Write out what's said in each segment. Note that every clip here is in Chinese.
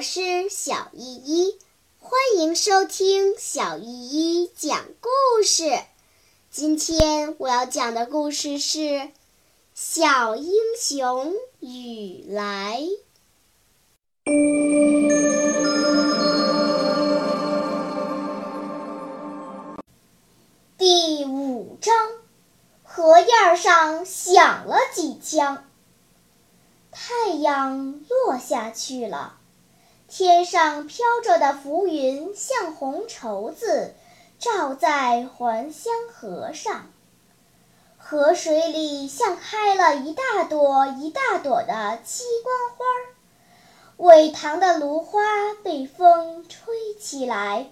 我是小依依，欢迎收听小依依讲故事。今天我要讲的故事是《小英雄雨来》第五章：荷叶上响了几枪。太阳落下去了，天上飘着的浮云像红绸子，罩在还乡河上。河水里像开了一大朵一大朵的鸡冠花，苇塘的芦花被风吹起来，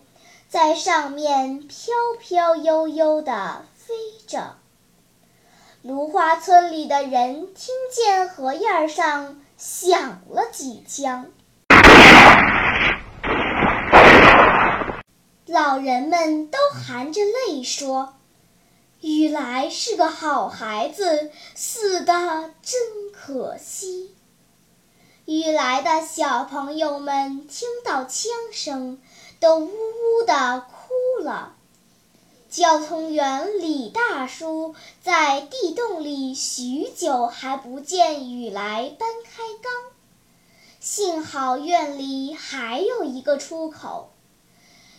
在上面飘飘悠悠地飞着。芦花村里的人听见河沿上响了几枪，老人们都含着泪说：“雨来是个好孩子，死的真可惜。”雨来的小朋友们听到枪声，都呜呜地哭了。交通员李大叔在地洞里许久还不见雨来搬开缸，幸好院里还有一个出口。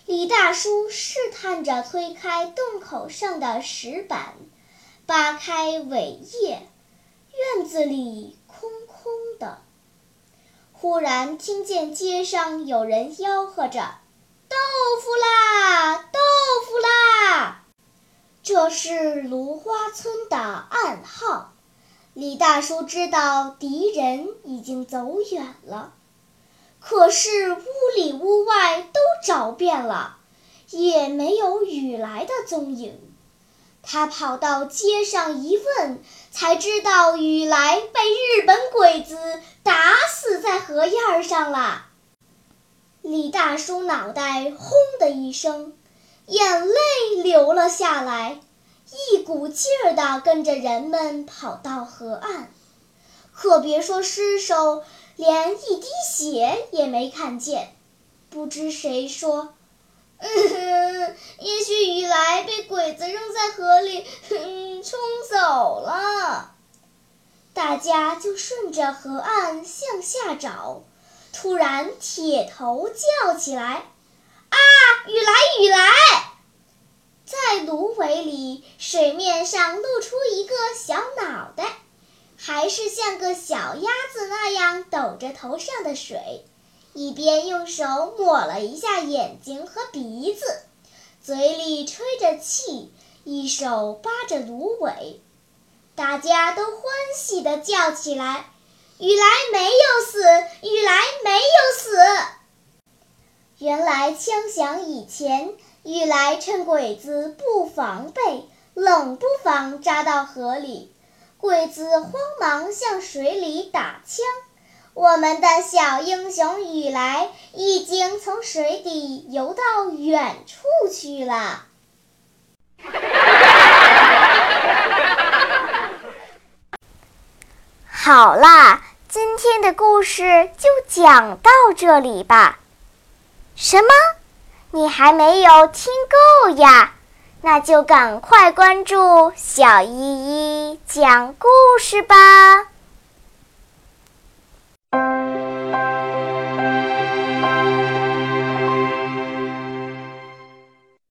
李大叔试探着推开洞口上的石板，扒开苇叶，院子里空空的。忽然听见街上有人吆喝着：“豆腐啦，豆腐啦！”这是芦花村的暗号。李大叔知道敌人已经走远了，可是屋里屋外都找遍了，也没有雨来的踪影。他跑到街上一问，才知道雨来被日本鬼子打死在河沿上了。李大叔脑袋轰的一声。眼泪流了下来，一股劲儿地跟着人们跑到河岸，可别说尸首，连一滴血也没看见。不知谁说：“嗯，也许雨来被鬼子扔在河里，冲走了。”大家就顺着河岸向下找，突然铁头叫起来。啊！雨来，雨来！在芦苇里，水面上露出一个，个小鸭子那样抖着头上的水，一边用手抹了一下眼睛和鼻子，嘴里吹着气，一手扒着芦苇。大家都欢喜地叫起来：“雨来没有死！雨来没有死！”原来枪响以前，雨来趁鬼子不防备、冷不防扎到河里，鬼子慌忙向水里打枪，我们的小英雄雨来已经从水底游到远处去了。好啦，今天的故事就讲到这里吧。什么？你还没有听够呀？那就赶快关注小依依讲故事吧。